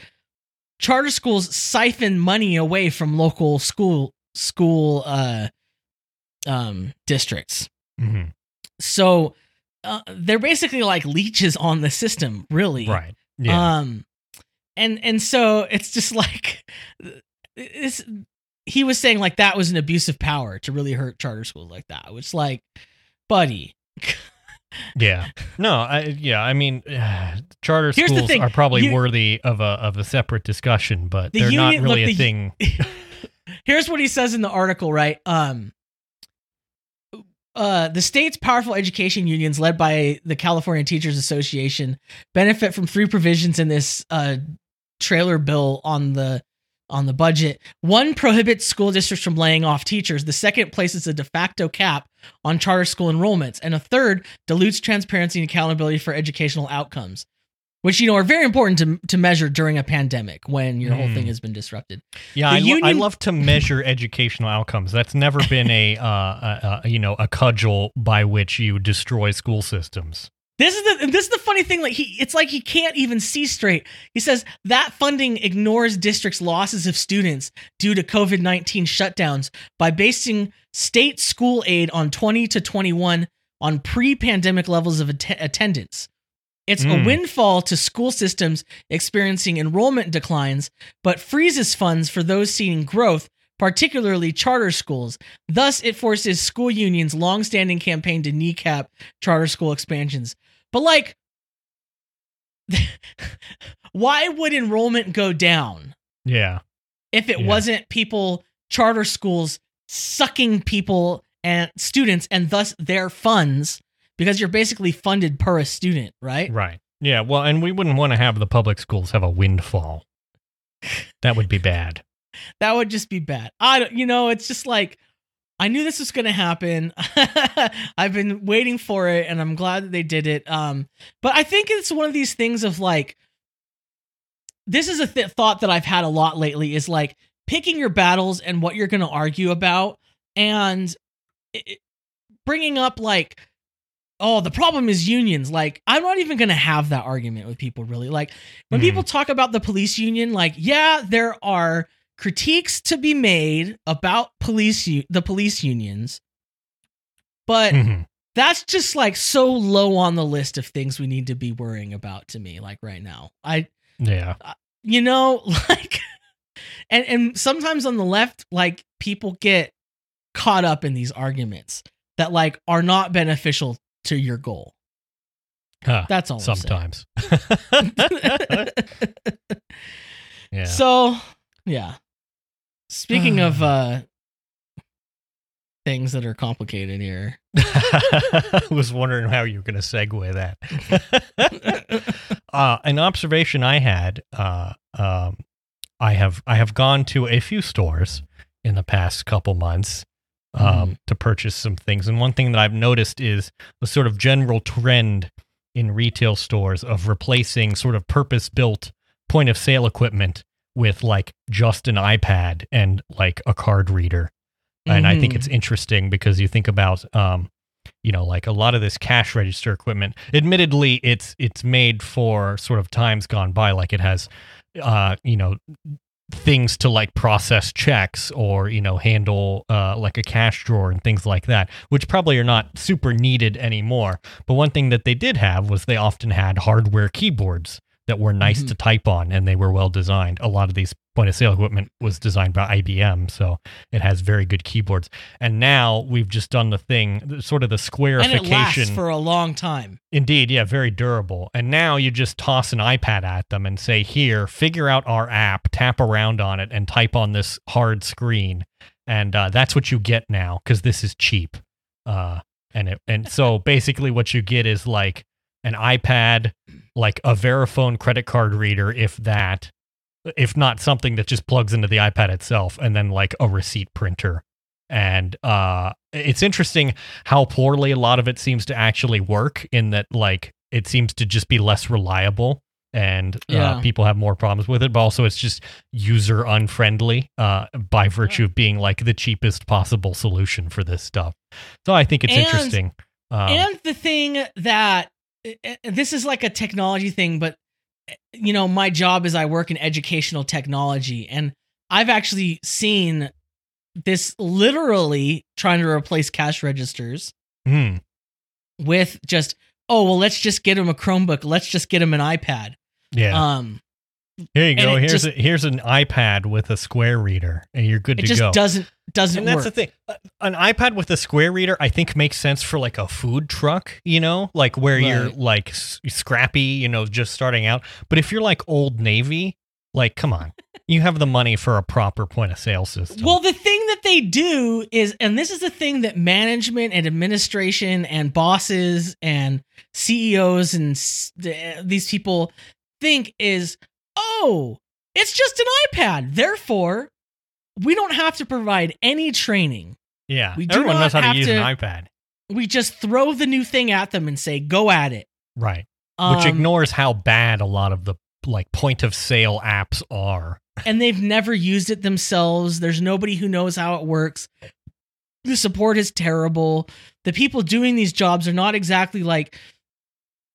charter schools siphon money away from local school school uh um districts Mhm. so uh, they're basically like leeches on the system really Right. Yeah. um and and so it's just (laughs) like it's he was saying like that was an abuse of power to really hurt charter schools like that which like buddy yeah. No. I. Yeah. I mean, (sighs) charter Here's schools are probably you- worthy of a of a separate discussion, but The they're not union- really look, a the- thing. (laughs) Here's what he says in the article, right? Um uh, the state's powerful education unions, led by the California Teachers Association, benefit from three provisions in this uh, trailer bill on the on the budget. One prohibits school districts from laying off teachers. The second places a de facto cap on charter school enrollments, and a third dilutes transparency and accountability for educational outcomes, which you know are very important to to measure during a pandemic when your whole Hmm. thing has been disrupted. Yeah, I, lo- I love to measure (laughs) educational outcomes. That's never been a, uh, a, a you know a cudgel by which you destroy school systems. This is the this is the funny thing. Like he, it's like he can't even see straight. He says that funding ignores districts' losses of students due to COVID nineteen shutdowns by basing state school aid on twenty to twenty one on pre pandemic levels of att- attendance. It's a Mm. windfall to school systems experiencing enrollment declines, but freezes funds for those seeing growth, particularly charter schools. Thus, it forces school unions' long-standing campaign to kneecap charter school expansions. But like, (laughs) why would enrollment go down Yeah, if it Yeah. wasn't people charter schools sucking people and students and thus their funds because you're basically funded per a student, right? right. Yeah, well, and we wouldn't want to have the public schools have a windfall. That would be bad. That would just be bad. I don't, you know, it's just like I knew this was going to happen. (laughs) I've been waiting for it and I'm glad that they did it. Um but I think it's one of these things of like this is a th- thought that I've had a lot lately is like picking your battles and what you're going to argue about and it- bringing up like oh the problem is unions like i'm not even gonna have that argument with people really like when Mhm. people talk about the police union like yeah there are critiques to be made about police u- the police unions but Mhm. that's just like so low on the list of things we need to be worrying about to me like right now i Yeah, you know (laughs) like and and sometimes on the left like people get caught up in these arguments that like are not beneficial to your goal Huh, That's all. I'm sometimes. (laughs) (laughs) yeah. So, yeah. Speaking of uh things that are complicated here. (laughs) I was wondering how you were going to segue that. (laughs) uh, an observation I had, uh, um, I have I have gone to a few stores in the past couple months um, Mhm. to purchase some things, and one thing that I've noticed is the sort of general trend in retail stores of replacing sort of purpose built point of sale equipment with like just an iPad and like a card reader and I think it's interesting because you think about, um, you know, like a lot of this cash register equipment. Admittedly, it's it's made for sort of times gone by. Like it has, uh, you know, things to like process checks or you know handle uh, like a cash drawer and things like that, which probably are not super needed anymore. But one thing that they did have was they often had hardware keyboards that were nice Mhm. to type on and they were well designed. A lot of these point of sale equipment was designed by IBM, so it has very good keyboards. And now we've just done the thing, sort of the and it lasts for a long time. Indeed, yeah, very durable. And now you just toss an iPad at them and say, "Here, figure out our app, tap around on it, and type on this hard screen." And uh, that's what you get now because this is cheap. Uh, and it, and so basically, what you get is like an iPad, like a Verifone credit card reader, if that, if not something that just plugs into the iPad itself, and then like a receipt printer. And uh, it's interesting how poorly a lot of it seems to actually work in that like it seems to just be less reliable and uh, Yeah. people have more problems with it but also it's just user unfriendly uh, by virtue of being like the cheapest possible solution for this stuff so i think it's And- interesting um, and the thing that this is like a technology thing, but uh, you know, my job is I work in educational technology, and I've actually seen this literally trying to replace cash registers hmm, with just oh well, let's just get him a Chromebook, let's just get him an iPad. yeah. Um, here you go. here's just- a, here's an ipad with a square reader and you're good it to just go. doesn't doesn't and that's work. the thing. Uh, an ipad with a square reader i think makes sense for like a food truck you know? Like where you're like scrappy you know just starting out. But if you're like old navy like come on. You have the money for a proper point of sale system. Well, the thing that they do is, and this is the thing that management and administration and bosses and CEOs and these people think is, oh, it's just an iPad. Therefore, we don't have to provide any training. yeah we do everyone knows how to use to- an ipad We just throw the new thing at them and say, go at it. right Um, which ignores how bad a lot of the like point of sale apps are and they've never used it themselves. There's nobody who knows how it works. The support is terrible. The people doing these jobs are not exactly like,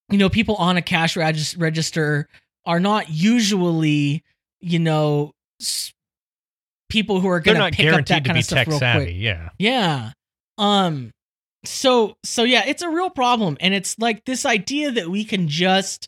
you know, people on a cash regis- register are not usually, you know, s- people who are going to pick up that kind be of stuff tech real savvy quick. yeah Yeah. Um so so yeah, it's a real problem and it's like this idea that we can just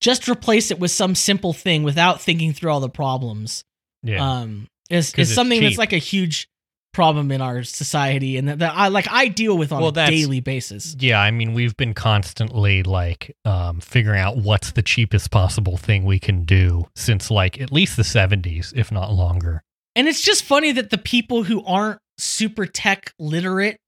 just replace it with some simple thing without thinking through all the problems. yeah Um is is it's something that's like a huge problem in our society and that, that I like I deal with on Well, a daily basis. Yeah, I mean, we've been constantly like um, figuring out what's the cheapest possible thing we can do since like at least the 70s, if not longer. And it's just funny that the people who aren't super tech literate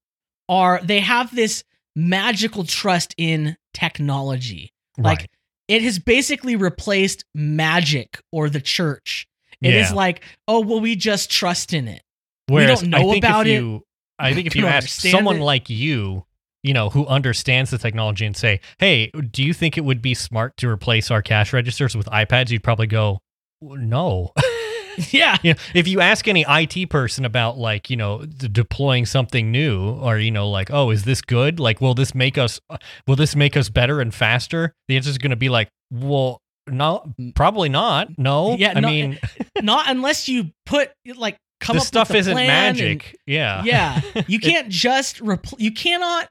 are they have this magical trust in technology. Like it has basically replaced magic or the church. It is Yeah. like, oh well, we just trust in it. Whereas don't know about it, you, I think if you ask someone it. like you, you know, who understands the technology and say, hey, do you think it would be smart to replace our cash registers with iPads? You'd probably go, no. (laughs) (laughs) yeah. you know, if you ask any IT person about like, you know, deploying something new or, you know, like, oh, is this good? Like, will this make us, uh, will this make us better and faster? The answer is going to be like, well, no, mm. probably not. No. Yeah, I mean, (laughs) Not unless you put like come this up stuff isn't plan and- magic. yeah. yeah. (laughs) You can't just repl- you cannot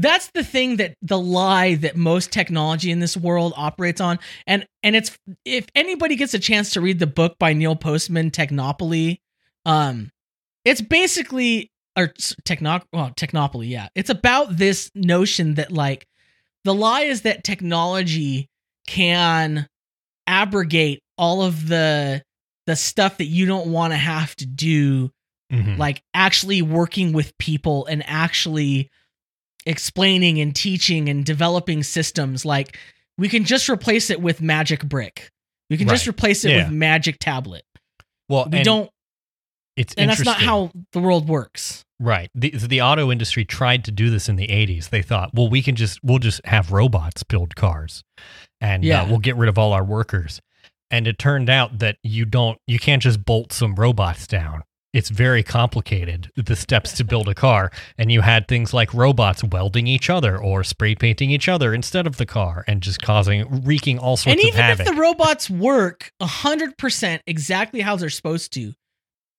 that's the thing that the lie that most technology in this world operates on and and it's if anybody gets a chance to read the book by Neil Postman Technopoly um it's basically or techno well, technopoly yeah it's about this notion that like the lie is that technology can abrogate all of the the stuff that you don't want to have to do Mhm. like actually working with people and actually explaining and teaching and developing systems like we can just replace it with magic brick we can just replace it Yeah. with magic tablet well, we don't It's and that's not how the world works Right. The the auto industry tried to do this in the 80s. They thought, well, we can just we'll just have robots build cars, and Yeah. uh, we'll get rid of all our workers. And it turned out that you don't you can't just bolt some robots down. It's very complicated the steps to build a car, and you had things like robots welding each other or spray painting each other instead of the car, and just causing wreaking all sorts and of even if the robots work 100% exactly how they're supposed to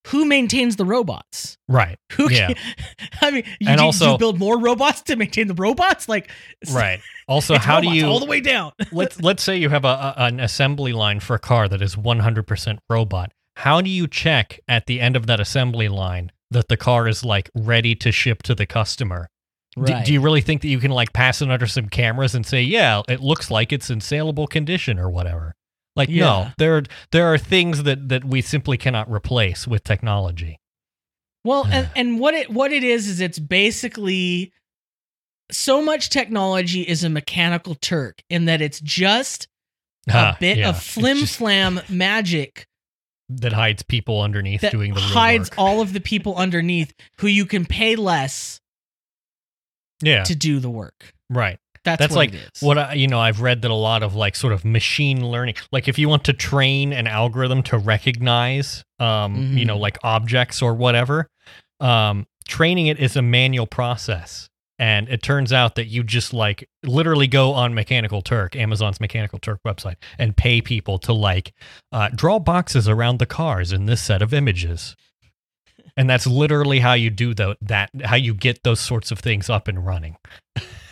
who maintains the robots right. who Yeah. can, (laughs) i mean you, And do, do also- you build more robots to maintain the robots like Right. Also, (laughs) how do you all the way down let's let's say you have a, a an assembly line for a car that is 100% robot. How do you check at the end of that assembly line that the car is like ready to ship to the customer? Right. do you really think that you can like pass it under some cameras and say, "Yeah, it looks like it's in saleable condition" or whatever? Like no, there are, there are things that that we simply cannot replace with technology. Well, and, and what it what it is is it's basically so much technology is a mechanical Turk in that it's just a Ah, bit yeah. of flim flam magic that hides people underneath that doing the hides work. all of the people underneath who you can pay less yeah, to do the work. right. That's, That's what like it is. what I, you know. I've read that a lot of like sort of machine learning, like if you want to train an algorithm to recognize, um, you know, Mhm. like objects or whatever, um, training it is a manual process. And it turns out that you just like literally go on Mechanical Turk, Amazon's Mechanical Turk website, and pay people to like uh, draw boxes around the cars in this set of images. (laughs) And that's literally how you do tho- that, how you get those sorts of things up and running.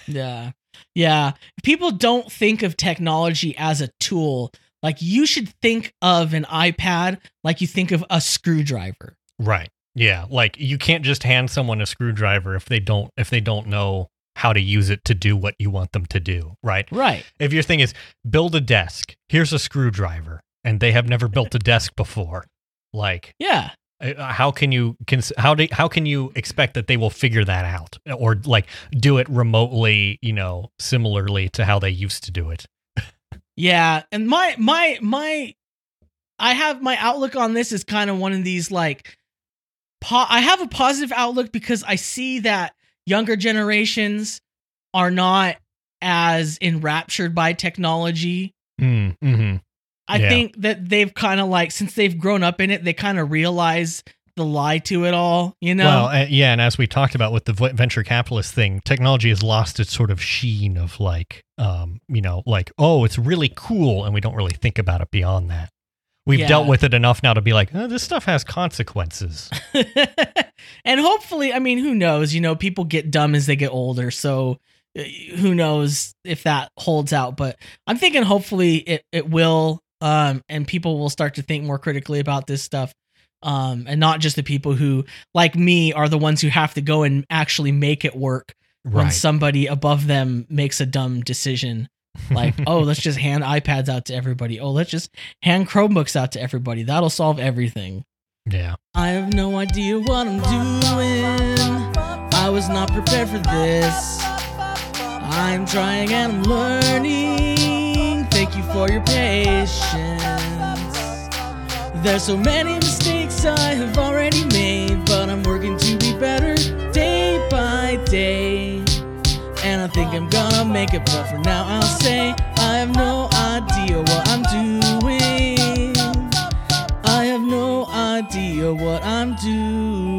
Yeah. Yeah. People don't think of technology as a tool. Like you should think of an iPad like you think of a screwdriver. Right. Yeah, like you can't just hand someone a screwdriver if they don't if they don't know how to use it to do what you want them to do, right? Right. If your thing is build a desk, here's a screwdriver and they have never built a desk before, like Yeah. uh, how can you cons- how do how can you expect that they will figure that out or like do it remotely, you know, similarly to how they used to do it? Yeah. And my my my I have my outlook on this is kind of one of these like po- I have a positive outlook because I see that younger generations are not as enraptured by technology. Mm, hmm I Yeah. think that they've kind of like since they've grown up in it, they kind of realize the lie to it all. You know? Well, uh, yeah, and as we talked about with the v- venture capitalist thing, technology has lost its sort of sheen of like, um, you know, like oh, it's really cool, and we don't really think about it beyond that. We've Yeah. dealt with it enough now to be like, oh, this stuff has consequences. (laughs) and hopefully, I mean, who knows? You know, people get dumb as they get older, so uh, who knows if that holds out? But I'm thinking hopefully it it will, um, and people will start to think more critically about this stuff. Um, and not just the people who, like me, are the ones who have to go and actually make it work when somebody above them makes a dumb decision like (laughs) oh let's just hand ipads out to everybody. Oh let's just hand chromebooks out to everybody. That'll solve everything. Yeah. i have no idea what i'm doing. I was not prepared for this. I'm trying and i'm learning. Thank you for your patience. There's so many mistakes i have already made but i'm working to be better day by day think I'm gonna make it, but for now I'll say I have no idea what I'm doing. I have no idea what I'm doing.